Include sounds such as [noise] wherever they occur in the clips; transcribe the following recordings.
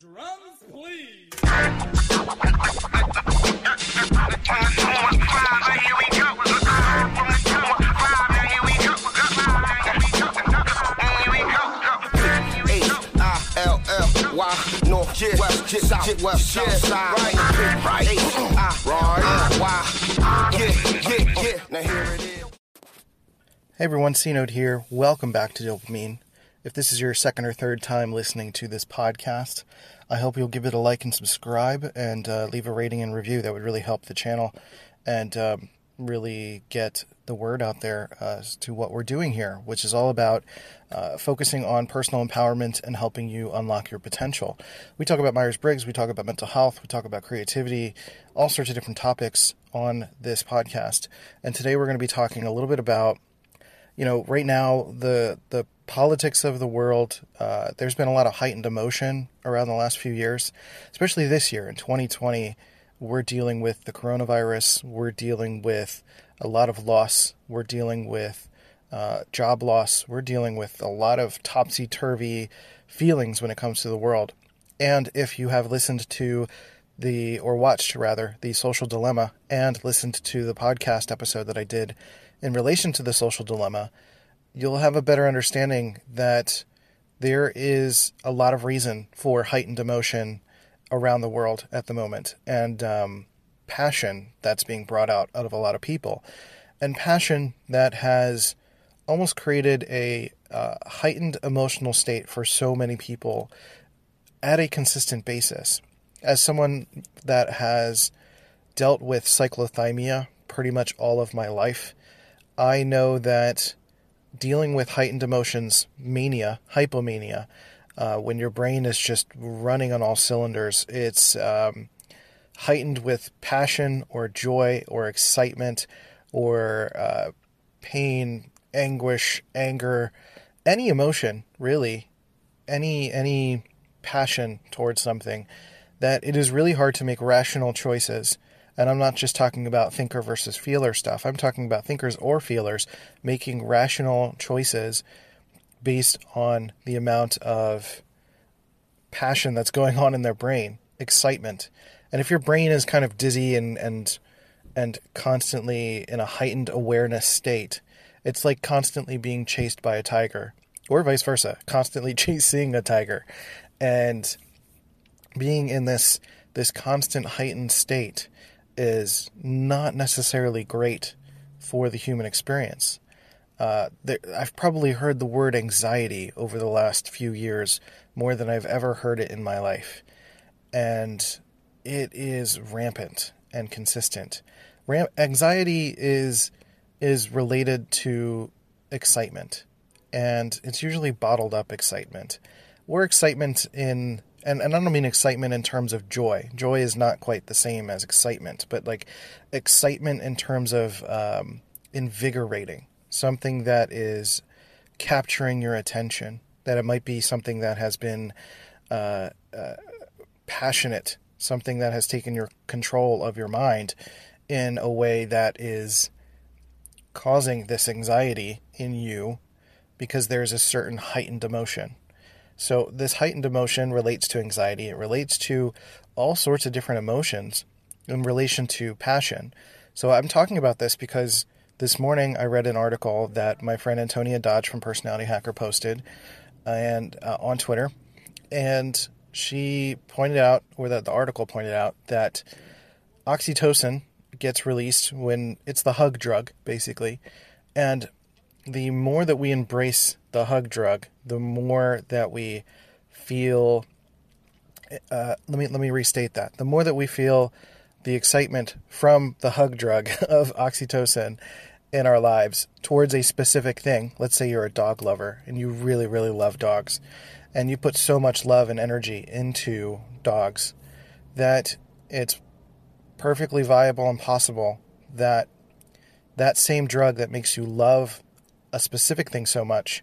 Drums, please. Hey everyone, C Note here. Welcome back to Dopamine. If this is your second or third time listening to this podcast, I hope you'll give it a like and subscribe and uh, leave a rating and review. That would really help the channel and um, really get the word out there uh, as to what we're doing here, which is all about uh, focusing on personal empowerment and helping you unlock your potential. We talk about Myers Briggs, we talk about mental health, we talk about creativity, all sorts of different topics on this podcast. And today we're going to be talking a little bit about you know, right now the the politics of the world, uh, there's been a lot of heightened emotion around the last few years, especially this year in 2020. We're dealing with the coronavirus. We're dealing with a lot of loss. We're dealing with uh, job loss. We're dealing with a lot of topsy turvy feelings when it comes to the world. And if you have listened to the, or watched rather, the social dilemma and listened to the podcast episode that I did in relation to the social dilemma, you'll have a better understanding that there is a lot of reason for heightened emotion around the world at the moment and um, passion that's being brought out out of a lot of people. And passion that has almost created a uh, heightened emotional state for so many people at a consistent basis. As someone that has dealt with cyclothymia pretty much all of my life, I know that dealing with heightened emotions, mania, hypomania, uh, when your brain is just running on all cylinders, it's um, heightened with passion or joy or excitement or uh, pain, anguish, anger, any emotion really, any any passion towards something, that it is really hard to make rational choices. And I'm not just talking about thinker versus feeler stuff. I'm talking about thinkers or feelers making rational choices based on the amount of passion that's going on in their brain, excitement. And if your brain is kind of dizzy and and and constantly in a heightened awareness state, it's like constantly being chased by a tiger or vice versa, constantly [laughs] chasing a tiger. And being in this this constant heightened state is not necessarily great for the human experience. Uh, there, I've probably heard the word anxiety over the last few years more than I've ever heard it in my life, and it is rampant and consistent. Anxiety is is related to excitement, and it's usually bottled up excitement, or excitement in and, and I don't mean excitement in terms of joy. Joy is not quite the same as excitement, but like excitement in terms of um, invigorating, something that is capturing your attention. That it might be something that has been uh, uh, passionate, something that has taken your control of your mind in a way that is causing this anxiety in you because there's a certain heightened emotion. So, this heightened emotion relates to anxiety. It relates to all sorts of different emotions in relation to passion. So, I'm talking about this because this morning I read an article that my friend Antonia Dodge from Personality Hacker posted and uh, on Twitter, and she pointed out, or that the article pointed out, that oxytocin gets released when it's the hug drug, basically, and the more that we embrace the hug drug, the more that we feel. Uh, let me let me restate that. The more that we feel the excitement from the hug drug [laughs] of oxytocin in our lives towards a specific thing. Let's say you're a dog lover and you really really love dogs, and you put so much love and energy into dogs that it's perfectly viable and possible that that same drug that makes you love a specific thing so much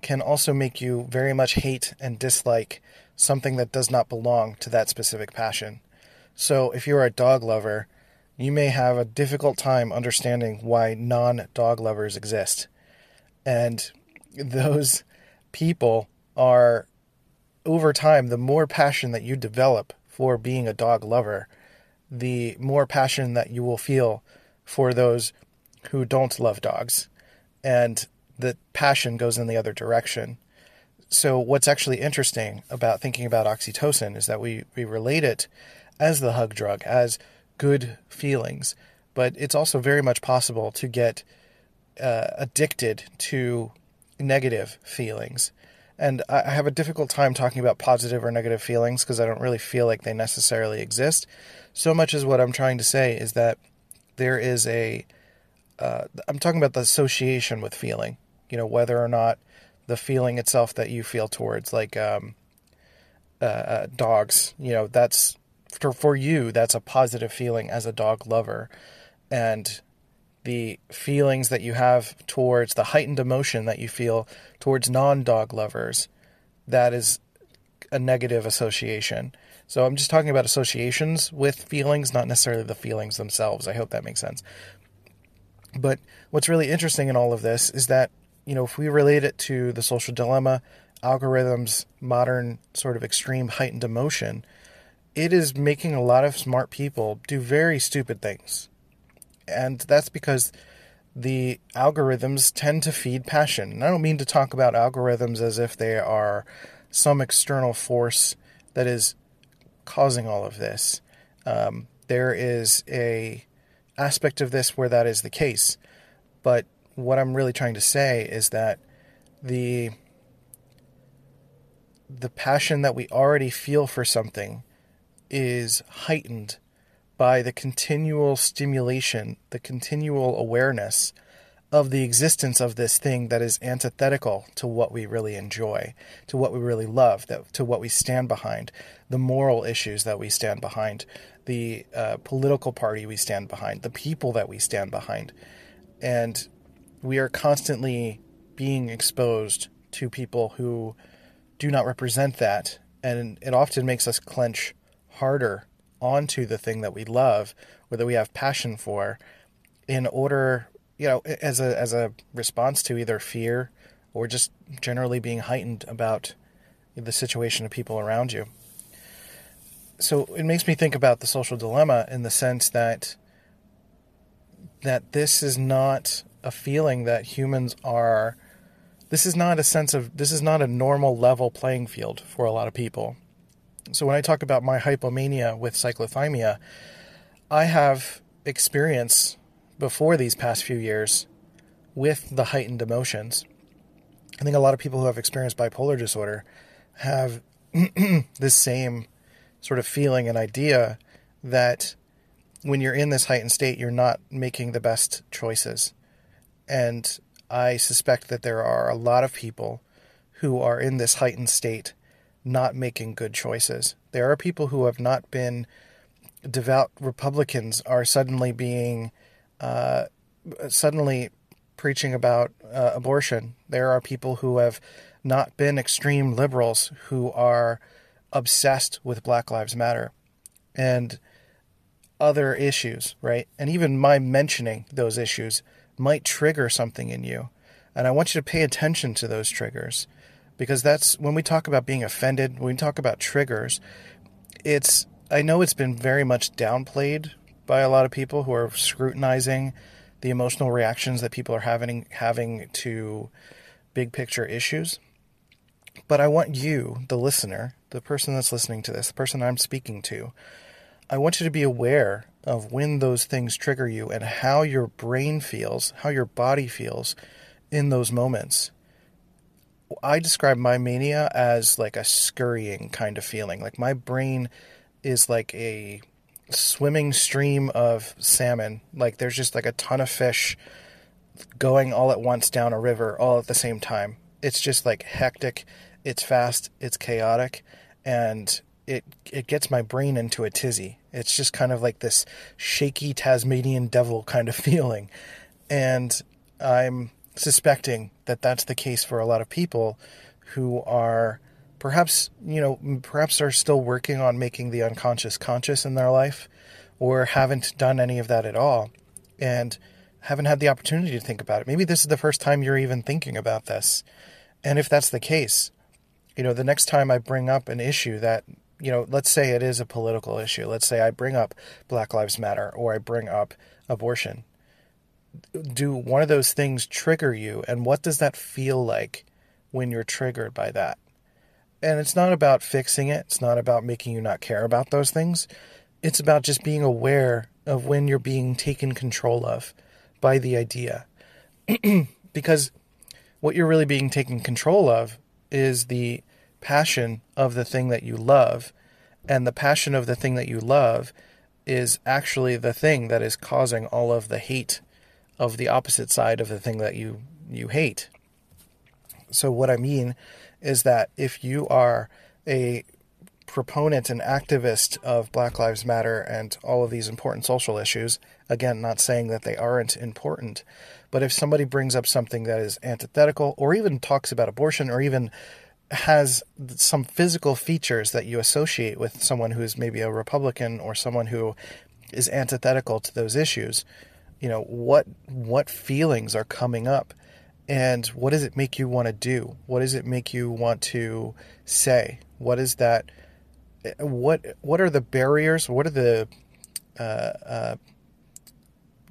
can also make you very much hate and dislike something that does not belong to that specific passion. So, if you're a dog lover, you may have a difficult time understanding why non dog lovers exist. And [laughs] those people are over time, the more passion that you develop for being a dog lover, the more passion that you will feel for those who don't love dogs. And the passion goes in the other direction. So, what's actually interesting about thinking about oxytocin is that we, we relate it as the hug drug, as good feelings, but it's also very much possible to get uh, addicted to negative feelings. And I have a difficult time talking about positive or negative feelings because I don't really feel like they necessarily exist. So much as what I'm trying to say is that there is a. uh, talking about the association with feeling. You know, whether or not the feeling itself that you feel towards, like um, uh, uh, dogs. You know, that's for for you. That's a positive feeling as a dog lover, and the feelings that you have towards the heightened emotion that you feel towards non-dog lovers. That is a negative association. So I'm just talking about associations with feelings, not necessarily the feelings themselves. I hope that makes sense. But what's really interesting in all of this is that you know, if we relate it to the social dilemma, algorithms, modern sort of extreme heightened emotion, it is making a lot of smart people do very stupid things. And that's because the algorithms tend to feed passion. And I don't mean to talk about algorithms as if they are some external force that is causing all of this. Um, there is a aspect of this where that is the case, but what I'm really trying to say is that the the passion that we already feel for something is heightened by the continual stimulation, the continual awareness of the existence of this thing that is antithetical to what we really enjoy, to what we really love, that, to what we stand behind, the moral issues that we stand behind, the uh, political party we stand behind, the people that we stand behind. And we are constantly being exposed to people who do not represent that. And it often makes us clench harder onto the thing that we love or that we have passion for in order, you know, as a, as a response to either fear or just generally being heightened about the situation of people around you. So it makes me think about the social dilemma in the sense that that this is not a feeling that humans are this is not a sense of this is not a normal level playing field for a lot of people. So when I talk about my hypomania with cyclothymia, I have experience before these past few years with the heightened emotions. I think a lot of people who have experienced bipolar disorder have [clears throat] this same sort of feeling and idea that when you're in this heightened state, you're not making the best choices. And I suspect that there are a lot of people who are in this heightened state not making good choices. There are people who have not been devout Republicans are suddenly being uh, suddenly preaching about uh, abortion. There are people who have not been extreme liberals who are obsessed with Black Lives Matter and other issues, right? And even my mentioning those issues might trigger something in you. And I want you to pay attention to those triggers because that's when we talk about being offended, when we talk about triggers, it's I know it's been very much downplayed by a lot of people who are scrutinizing the emotional reactions that people are having having to big picture issues. But I want you, the listener, the person that's listening to this, the person I'm speaking to, I want you to be aware of when those things trigger you and how your brain feels, how your body feels in those moments. I describe my mania as like a scurrying kind of feeling. Like my brain is like a swimming stream of salmon. Like there's just like a ton of fish going all at once down a river all at the same time. It's just like hectic, it's fast, it's chaotic, and it it gets my brain into a tizzy. It's just kind of like this shaky Tasmanian devil kind of [laughs] feeling. And I'm suspecting that that's the case for a lot of people who are perhaps, you know, perhaps are still working on making the unconscious conscious in their life or haven't done any of that at all and haven't had the opportunity to think about it. Maybe this is the first time you're even thinking about this. And if that's the case, you know, the next time I bring up an issue that, you know, let's say it is a political issue. Let's say I bring up Black Lives Matter or I bring up abortion. Do one of those things trigger you? And what does that feel like when you're triggered by that? And it's not about fixing it, it's not about making you not care about those things. It's about just being aware of when you're being taken control of by the idea. [clears throat] because what you're really being taken control of is the passion of the thing that you love. And the passion of the thing that you love is actually the thing that is causing all of the hate of the opposite side of the thing that you, you hate. So, what I mean is that if you are a proponent and activist of Black Lives Matter and all of these important social issues, again, not saying that they aren't important, but if somebody brings up something that is antithetical or even talks about abortion or even has some physical features that you associate with someone who's maybe a Republican or someone who is antithetical to those issues, you know, what what feelings are coming up and what does it make you want to do? What does it make you want to say? What is that what what are the barriers? What are the uh, uh,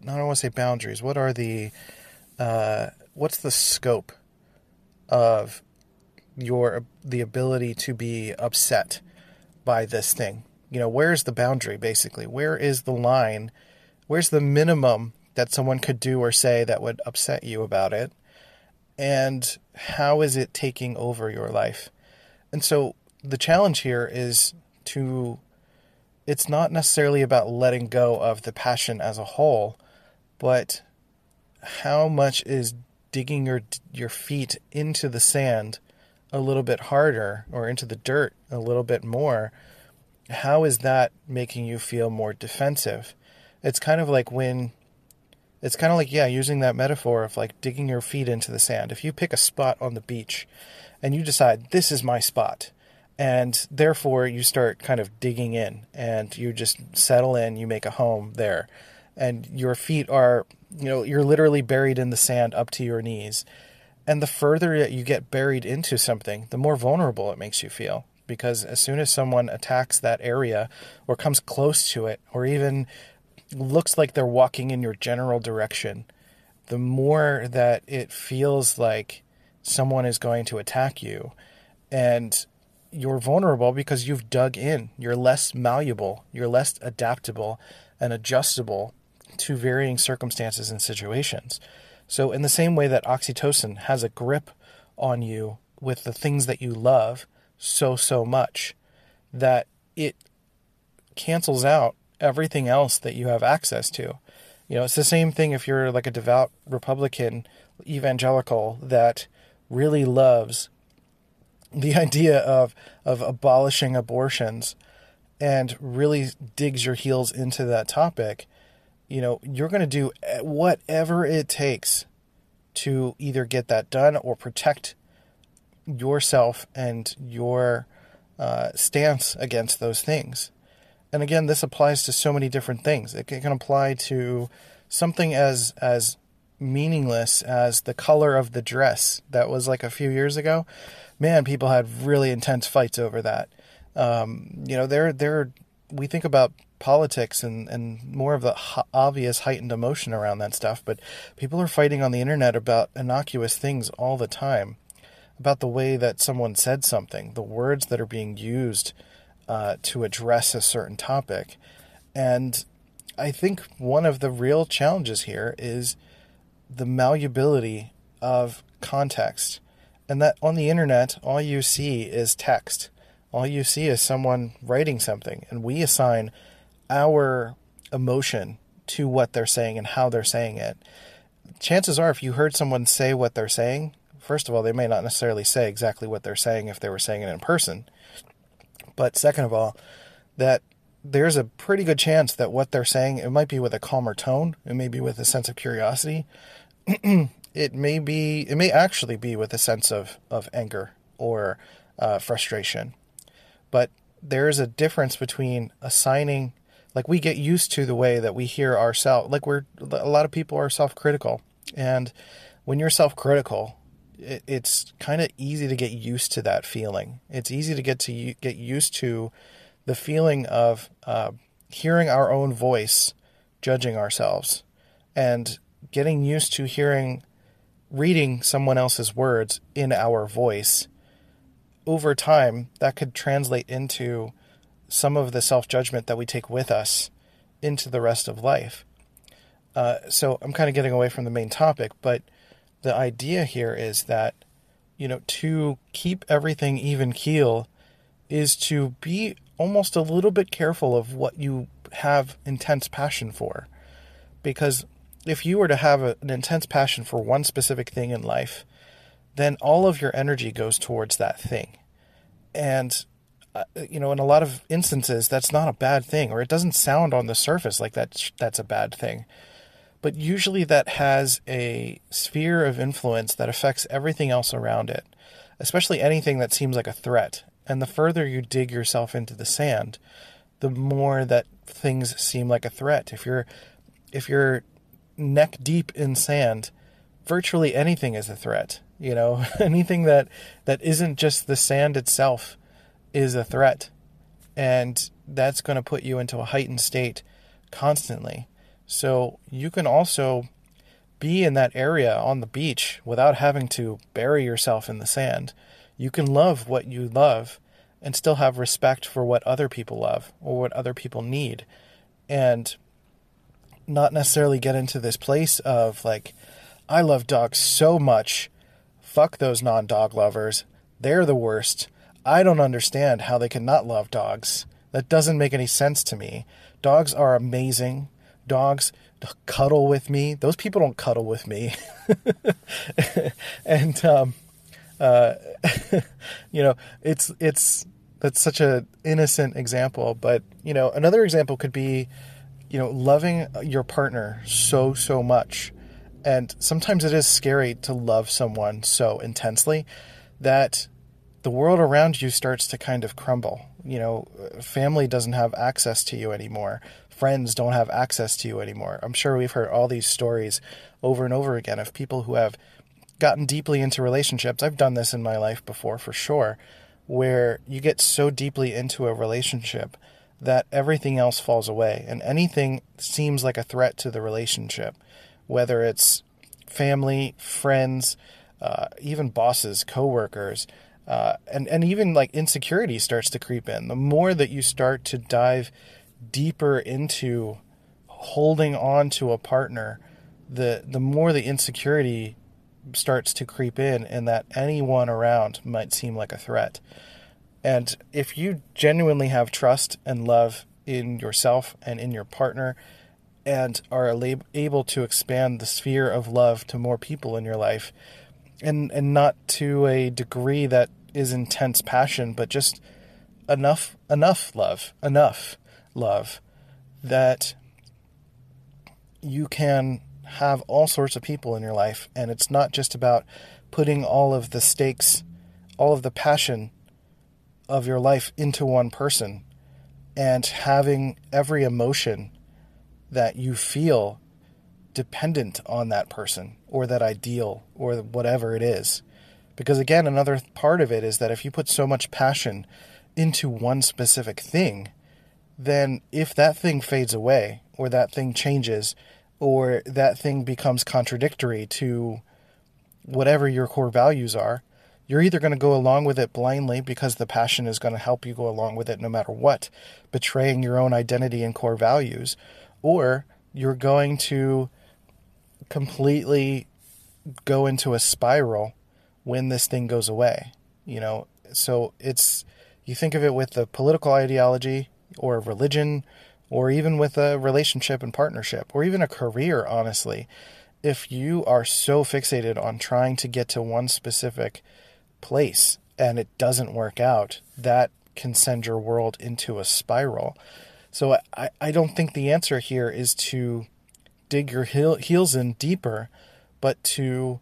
I don't want to say boundaries. What are the uh, what's the scope of your the ability to be upset by this thing? You know, where's the boundary basically? Where is the line? Where's the minimum that someone could do or say that would upset you about it? And how is it taking over your life? And so the challenge here is to it's not necessarily about letting go of the passion as a whole, but how much is digging your your feet into the sand a little bit harder or into the dirt a little bit more? How is that making you feel more defensive? It's kind of like when it's kind of like yeah using that metaphor of like digging your feet into the sand. If you pick a spot on the beach and you decide this is my spot and therefore you start kind of digging in and you just settle in you make a home there. And your feet are you know you're literally buried in the sand up to your knees. And the further you get buried into something the more vulnerable it makes you feel. Because as soon as someone attacks that area or comes close to it or even looks like they're walking in your general direction the more that it feels like someone is going to attack you. And you're vulnerable because you've dug in. You're less malleable, you're less adaptable and adjustable to varying circumstances and situations. So, in the same way that oxytocin has a grip on you with the things that you love so, so much that it cancels out everything else that you have access to. You know, it's the same thing if you're like a devout Republican evangelical that really loves the [laughs] idea of of abolishing abortions and really digs your heels into that topic, you know, you're going to do whatever it takes to either get that done or protect yourself and your uh, stance against those things. And again, this applies to so many different things. It can apply to something as as meaningless as the color of the dress that was like a few years ago man, people had really intense fights over that. Um, you know, there, there, we think about politics and, and more of the obvious heightened emotion around that stuff, but people are fighting on the internet about innocuous things all the time, about the way that someone said something, the words that are being used uh, to address a certain topic. And I think one of the real challenges here is the malleability of context and that on the internet, all you see is text. All you see is someone writing something, and we assign our emotion to what they're saying and how they're saying it. Chances are, if you heard someone say what they're saying, first of all, they may not necessarily say exactly what they're saying if they were saying it in person. But second of all, that there's a pretty good chance that what they're saying, it might be with a calmer tone, it may be with a sense of curiosity, [clears throat] it may be it may actually be with a sense of of anger or uh, frustration. But there is a difference between assigning like we get used to the way that we hear ourselves like we're a lot of people are self-critical. And when you're self-critical it, it's kind of easy to get used to that feeling. It's easy to get to get used to the feeling of uh, hearing our own voice judging ourselves. And getting used to hearing reading someone else's words in our voice over time that could translate into some of the self-judgment that we take with us into the rest of life. Uh, so i'm kind of getting away from the main topic but the idea here is that you know to keep everything even keel is to be almost a little bit careful of what you have intense passion for. Because if you were to have a, an intense passion for one specific thing in life, then all of your energy goes towards that thing. And, uh, you know, in a lot of instances, that's not a bad thing, or it doesn't sound on the surface like that, that's a bad thing. But usually that has a sphere of influence that affects everything else around it, especially anything that seems like a threat. And the further you dig yourself into the sand, the more that things seem like a threat. If you're if you're neck deep in sand, virtually anything is a threat. You know, [laughs] anything that that isn't just the sand itself is a threat, and that's going to put you into a heightened state constantly. So you can also be in that area on the beach without having to bury yourself in the sand. You can love what you love and still have respect for what other people love or what other people need. And not necessarily get into this place of like, I love dogs so much. Fuck those non dog lovers. They're the worst. I don't understand how they can not love dogs. That doesn't make any sense to me. Dogs are amazing. Dogs cuddle with me. Those people don't cuddle with me. [laughs] and um, uh, [laughs] you know, it's it's that's such an innocent example. But you know, another example could be you know, loving your partner so, so much. And sometimes it is scary to love someone so intensely that the world around you starts to kind of crumble. You know, family doesn't have access to you anymore. Friends don't have access to you anymore. I'm sure we've heard all these stories over and over again of people who have gotten deeply into relationships. I've done this in my life before for sure, where you get so deeply into a relationship that everything else falls away and anything seems like a threat to the relationship, whether it's family, friends, uh, even bosses, coworkers, uh, and and even like insecurity starts to creep in. The more that you start to dive deeper into holding on to a partner, the the more the insecurity starts to creep in, and that anyone around might seem like a threat. And if you genuinely have trust and love in yourself and in your partner, and are able to expand the sphere of love to more people in your life, and and not to a degree that is intense passion, but just enough enough love, enough love that you can have all sorts of people in your life, and it's not just about putting all of the stakes, all of the passion of your life into one person and having every emotion that you feel dependent on that person or that ideal or whatever it is. Because again, another part of it is that if you put so much passion into one specific thing, then if that thing fades away or that thing changes or that thing becomes contradictory to whatever your core values are, you're either going to go along with it blindly because the passion is going to help you go along with it no matter what, betraying your own identity and core values, or you're going to completely go into a spiral when this thing goes away. You know, so it's you think of it with a political ideology or religion or even with a relationship and partnership or even a career, honestly. If you are so fixated on trying to get to one specific place and it doesn't work out, that can send your world into a spiral. So I, I don't think the answer here is to dig your heel, heels in deeper, but to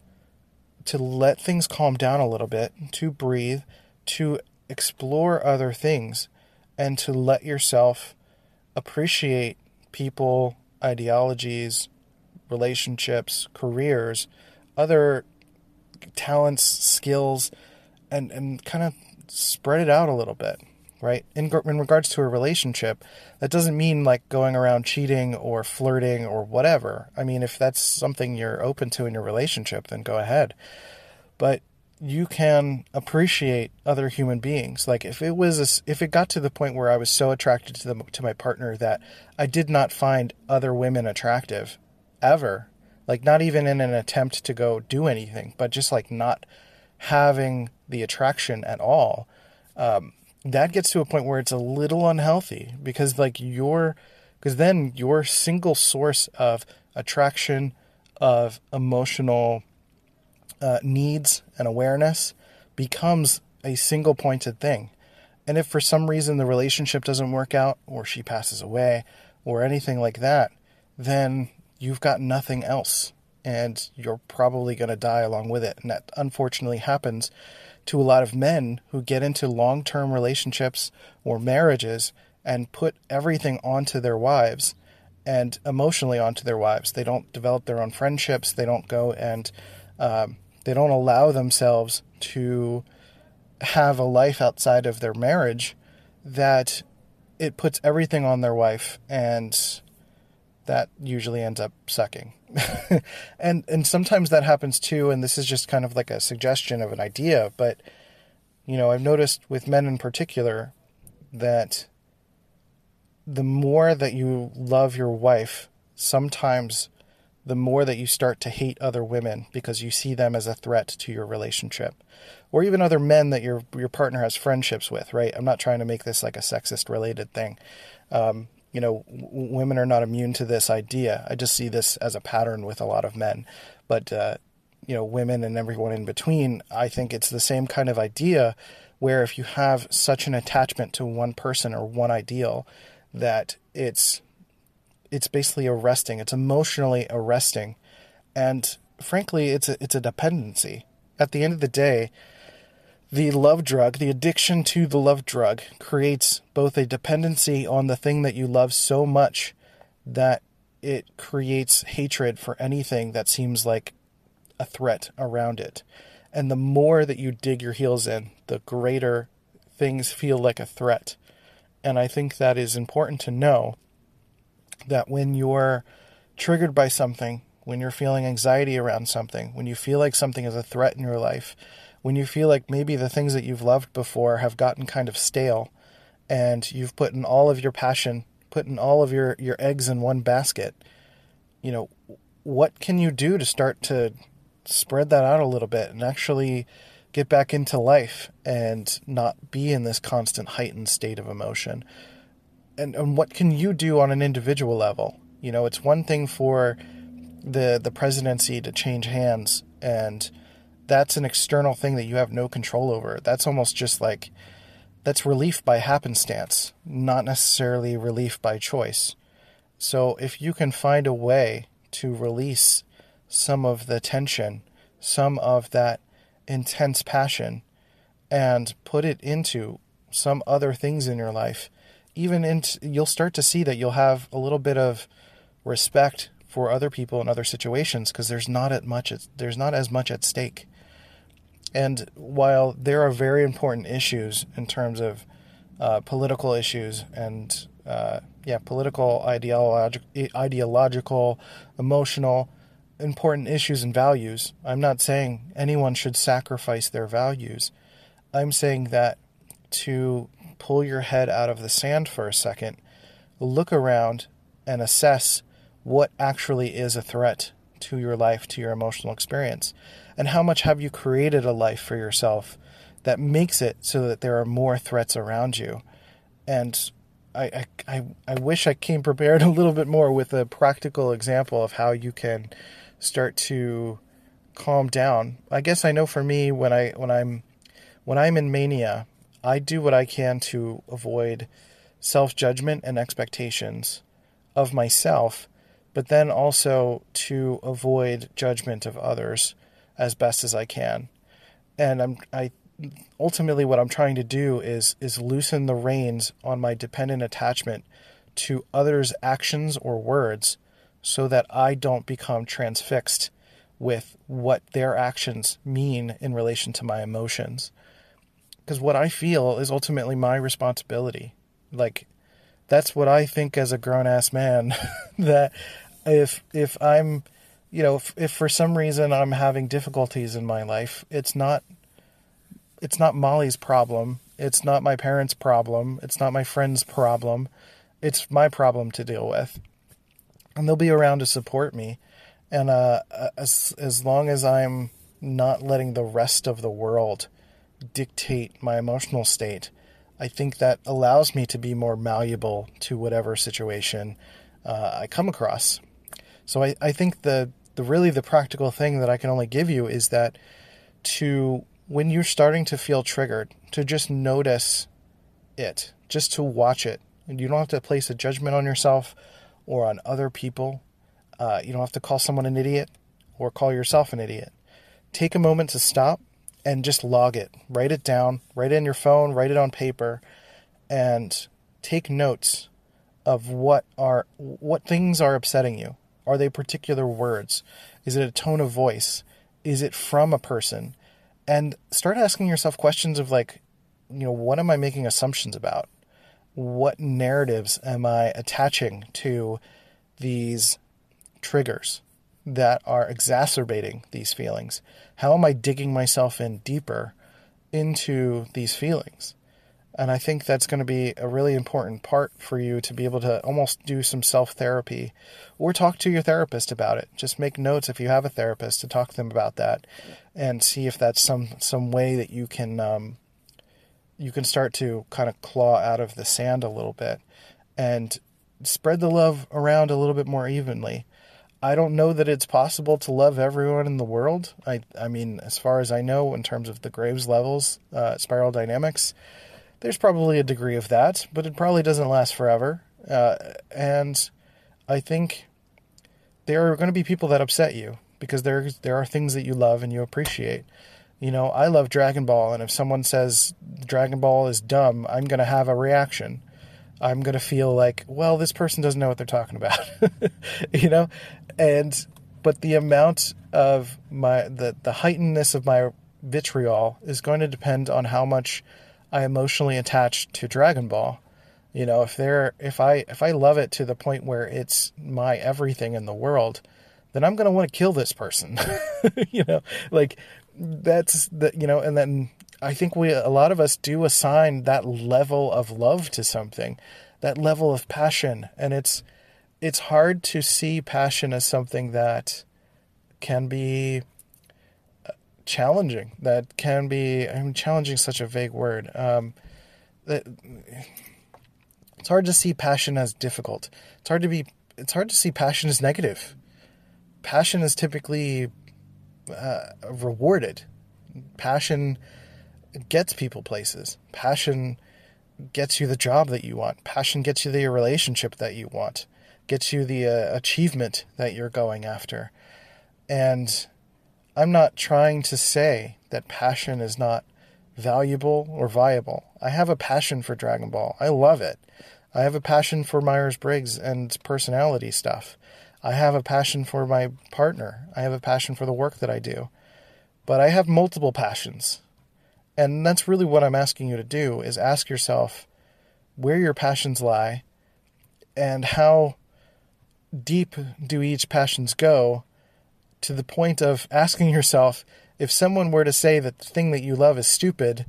to let things calm down a little bit, to breathe, to explore other things, and to let yourself appreciate people, ideologies, relationships, careers, other talents, skills, and and kind of spread it out a little bit, right? In in regards to a relationship, that doesn't mean like going around cheating or flirting or whatever. I mean, if that's something you're open to in your relationship, then go ahead. But you can appreciate other human beings. Like if it was a, if it got to the point where I was so attracted to the to my partner that I did not find other women attractive ever, like not even in an attempt to go do anything, but just like not having the attraction at all. Um, that gets to a point where it's a little unhealthy because like your because then your single source of attraction of emotional uh, needs and awareness becomes a single pointed thing. And if for some reason the relationship doesn't work out, or she passes away, or anything like that, then you've got nothing else. And you're probably going to die along with it. And that unfortunately happens to a lot of men who get into long term relationships or marriages and put everything onto their wives and emotionally onto their wives. They don't develop their own friendships. They don't go and um, they don't allow themselves to have a life outside of their marriage that it puts everything on their wife and that usually ends up sucking. [laughs] and and sometimes that happens too and this is just kind of like a suggestion of an idea, but you know, I've noticed with men in particular that the more that you love your wife, sometimes the more that you start to hate other women because you see them as a threat to your relationship or even other men that your your partner has friendships with right i'm not trying to make this like a sexist related thing um, you know w- women are not immune to this idea i just see this as a pattern with a lot of men but uh, you know women and everyone in between i think it's the same kind of idea where if you have such an attachment to one person or one ideal that it's it's basically arresting. It's emotionally arresting, and frankly, it's a, it's a dependency. At the end of the day, the love drug, the addiction to the love drug, creates both a dependency on the thing that you love so much that it creates hatred for anything that seems like a threat around it. And the more that you dig your heels in, the greater things feel like a threat. And I think that is important to know that when you're triggered by something, when you're feeling anxiety around something, when you feel like something is a threat in your life, when you feel like maybe the things that you've loved before have gotten kind of stale and you've put in all of your passion, put in all of your, your eggs in one basket, you know, what can you do to start to spread that out a little bit and actually get back into life and not be in this constant heightened state of emotion? and, and what can you do on an individual level? You know, it's one thing for the the presidency to change hands and that's an external thing that you have no control over. That's almost just like that's relief by happenstance, not necessarily relief by choice. So if you can find a way to release some of the tension, some of that intense passion and put it into some other things in your life even in you'll start to see that you'll have a little bit of respect for other people in other situations because there's not much there's not as much at stake. And while there are very important issues in terms of uh, political issues and uh, yeah, political, ideological, ideological, emotional, important issues and values. I'm not saying anyone should sacrifice their values. I'm saying that to pull your head out of the sand for a second, look around, and assess what actually is a threat to your life, to your emotional experience, and how much have you created a life for yourself that makes it so that there are more threats around you. And I, I, I wish I came prepared [laughs] a little bit more with a practical example of how you can start to calm down. I guess I know for me when I when I'm when I'm in mania, I do what I can to avoid self judgment and expectations of myself, but then also to avoid judgment of others as best as I can. And I'm I ultimately what I'm trying to do is is loosen the reins on my dependent attachment to others' actions or words so that I don't become transfixed with what their actions mean in relation to my emotions. Because what I feel is ultimately my responsibility. Like, that's what I think as a grown ass man. [laughs] that if if I'm, you know, if, if for some reason I'm having difficulties in my life, it's not it's not Molly's problem. It's not my parents' problem. It's not my friend's problem. It's my problem to deal with. And they'll be around to support me. And uh, as as long as I'm not letting the rest of the world dictate my emotional state, I think that allows me to be more malleable to whatever situation uh, I come across. So I, I think the the really the practical thing that I can only give you is that to when you're starting to feel triggered, to just notice it, just to watch it. And you don't have to place a judgment on yourself or on other people. Uh, you don't have to call someone an idiot or call yourself an idiot. Take a moment to stop and just log it. Write it down, write it in your phone, write it on paper, and take notes of what are what things are upsetting you. Are they particular words? Is it a tone of voice? Is it from a person? and start asking yourself questions of like, you know, what am I making assumptions about? What narratives am I attaching to these triggers that are exacerbating these feelings? How am I digging myself in deeper into these feelings? And I think that's going to be a really important part for you to be able to almost do some self therapy or talk to your therapist about it. Just make notes if you have a therapist to talk to them about that and see if that's some, some way that you can, um, you can start to kind of claw out of the sand a little bit and spread the love around a little bit more evenly. I don't know that it's possible to love everyone in the world. I, I mean, as far as I know, in terms of the Graves levels, uh, spiral dynamics, there's probably a degree of that, but it probably doesn't last forever. Uh, and I think there are going to be people that upset you because there there are things that you love and you appreciate. You know, I love Dragon Ball, and if someone says Dragon Ball is dumb, I'm going to have a reaction. I'm going to feel like, well, this person doesn't know what they're talking about, [laughs] you know, and but the amount of my the the heightenedness of my vitriol is going to depend on how much I emotionally attached to Dragon Ball. You know, if they're if I if I love it to the point where it's my everything in the world, then I'm going to want to kill this person. [laughs] you know, like that's the you know, and then I think we a lot of us do assign that level of love to something, that level of passion, and it's it's hard to see passion as something that can be challenging. That can be. I mean, challenging such a vague word. Um, that it's hard to see passion as difficult. It's hard to be. It's hard to see passion as negative. Passion is typically uh, rewarded. Passion gets people places. Passion gets you the job that you want. Passion gets you the relationship that you want. Gets you the uh, achievement that you're going after. And I'm not trying to say that passion is not valuable or viable. I have a passion for Dragon Ball. I love it. I have a passion for Myers Briggs and personality stuff. I have a passion for my partner. I have a passion for the work that I do. But I have multiple passions. And that's really what I'm asking you to do is ask yourself where your passions lie and how deep do each passions go to the point of asking yourself if someone were to say that the thing that you love is stupid,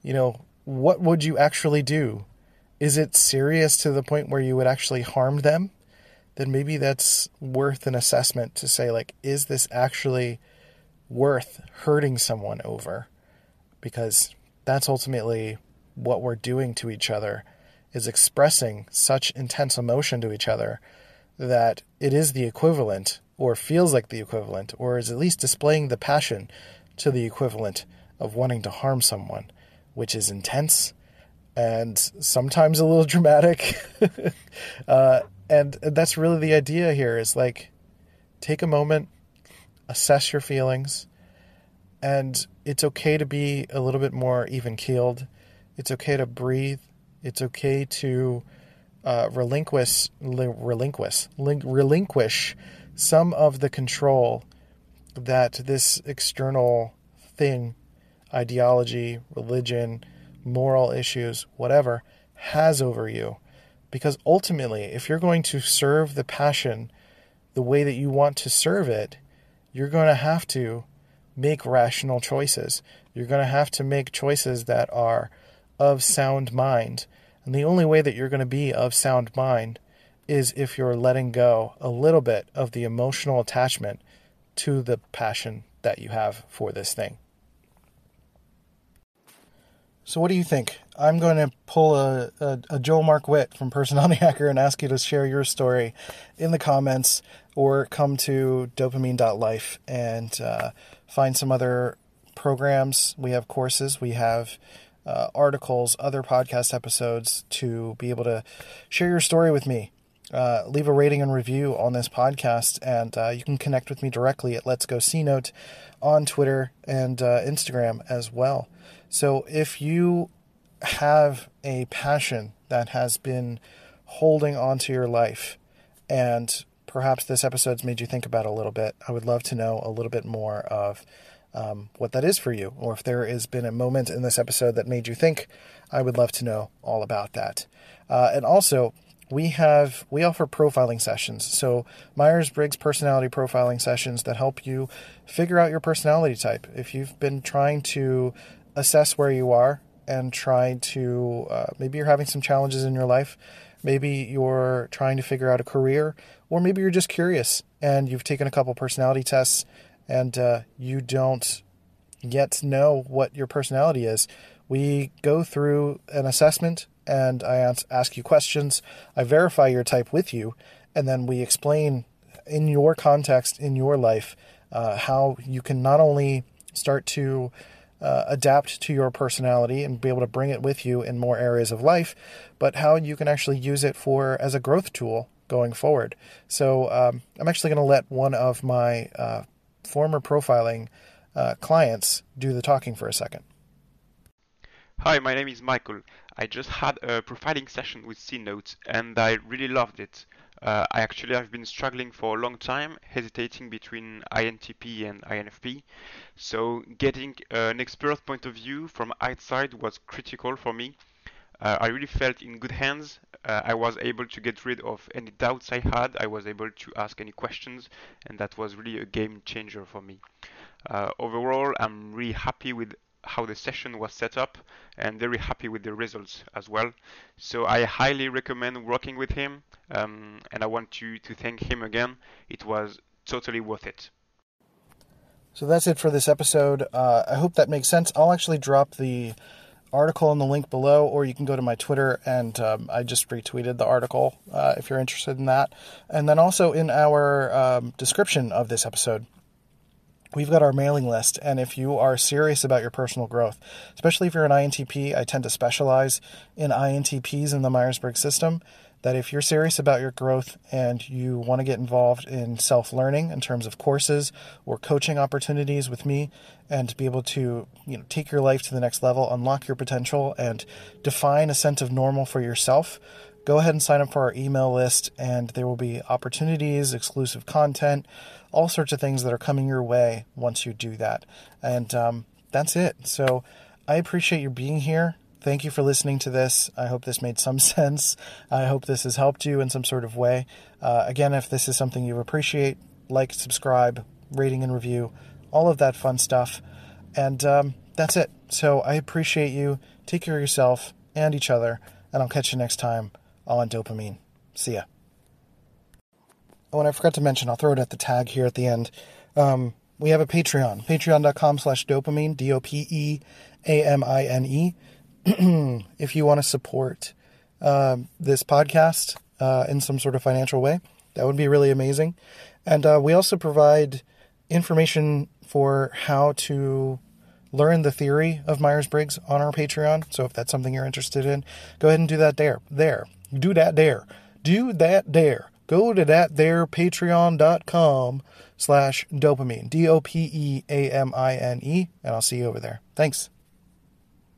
you know, what would you actually do? Is it serious to the point where you would actually harm them? Then maybe that's worth an assessment to say, like, is this actually worth hurting someone over? Because that's ultimately what we're doing to each other is expressing such intense emotion to each other that it is the equivalent or feels like the equivalent, or is at least displaying the passion to the equivalent of wanting to harm someone, which is intense and sometimes a little [laughs] dramatic. [laughs] uh, and that's really the idea here is like take a moment, assess your feelings, and it's okay to be a little bit more even keeled. It's okay to breathe. It's okay to uh, relinquish, relinquish, relinquish some of the control that this external thing, ideology, religion, moral issues, whatever, has over you. Because ultimately, if you're going to serve the passion the way that you want to serve it, you're going to have to make rational choices. You're going to have to make choices that are of sound mind. And the only way that you're going to be of sound mind is if you're letting go a little bit of the emotional attachment to the passion that you have for this thing. So, what do you think? I'm going to pull a, a, a, Joel Mark Witt from Personality Hacker and ask you to share your story in the comments or come to dopeamine.life and uh, find some other programs. We have courses, we have uh, articles, other podcast episodes to be able to share your story with me. Uh, leave a rating and review on this podcast, and uh, you can connect with me directly at Let's Go C Note on Twitter and uh, Instagram as well. So if you have a passion that has been holding onto your life and perhaps this episode's made you think about a little bit, I would love to know a little bit more of um, what that is for you, or if there has been a moment in this episode that made you think. I would love to know all about that. Uh, and also, we have we offer profiling sessions so myers-briggs personality profiling sessions that help you figure out your personality type if you've been trying to assess where you are and try to uh, maybe you're having some challenges in your life. Maybe you're trying to figure out a career or maybe you're just curious and you've taken a couple personality tests and uh, you don't yet know what your personality is. We go through an assessment and i ask you questions. I verify your type with you and then we explain in your context in your life uh, how you can not only start to uh, adapt to your personality and be able to bring it with you in more areas of life, but how you can actually use it for as a growth tool going forward. So um, I'm actually going to let one of my uh, former profiling uh, clients do the talking for a second. Hi, my name is Michael. I just had a profiling session with C Note and I really loved it. Uh, I actually have been struggling for a long time, hesitating between INTP and INFP. So getting uh, an expert point of view from outside was critical for me. Uh, I really felt in good hands. Uh, I was able to get rid of any doubts I had. I was able to ask any questions, and that was really a game changer for me. Uh, overall, I'm really happy with how the session was set up and very happy with the results as well. So I highly recommend working with him um, and I want to, to thank him again. It was totally worth it. So that's it for this episode. Uh, I hope that makes sense. I'll actually drop the article in the link below, or you can go to my Twitter and um, I just retweeted the article uh, if you're interested in that. And then also in our um, description of this episode, we've got our mailing list. And if you are serious about your personal growth, especially if you're an INTP, I tend to specialize in INTPs in the Myers Briggs system. That if you're serious about your growth and you want to get involved in self learning in terms of courses or coaching opportunities with me, and be able to you know take your life to the next level, unlock your potential, and define a sense of normal for yourself, go ahead and sign up for our email list, and there will be opportunities, exclusive content, all sorts of things that are coming your way once you do that. And um, that's it. So I appreciate you being here. Thank you for listening to this. I hope this made some [laughs] sense. I hope this has helped you in some sort of way. Uh, again, if this is something you appreciate, like, subscribe, rating, and review, all of that fun stuff. And um, that's it. So I appreciate you. Take care of yourself and each other. And I'll catch you next time on Dopeamine. See ya. Oh, and I forgot to mention, I'll throw it at the tag here at the end. Um, we have a Patreon, patreon.com slash dopeamine, D O P E A M I N E. [clears throat] If you want to support uh, this podcast uh, in some sort of financial way, that would be really amazing. And uh, we also provide information for how to learn the theory of Myers Briggs on our Patreon. So if that's something you're interested in, go ahead and do that there. There. Do that there. Do that there go to that there patreon.com slash dopeamine d-o-p-e-a-m-i-n-e and i'll see you over there. Thanks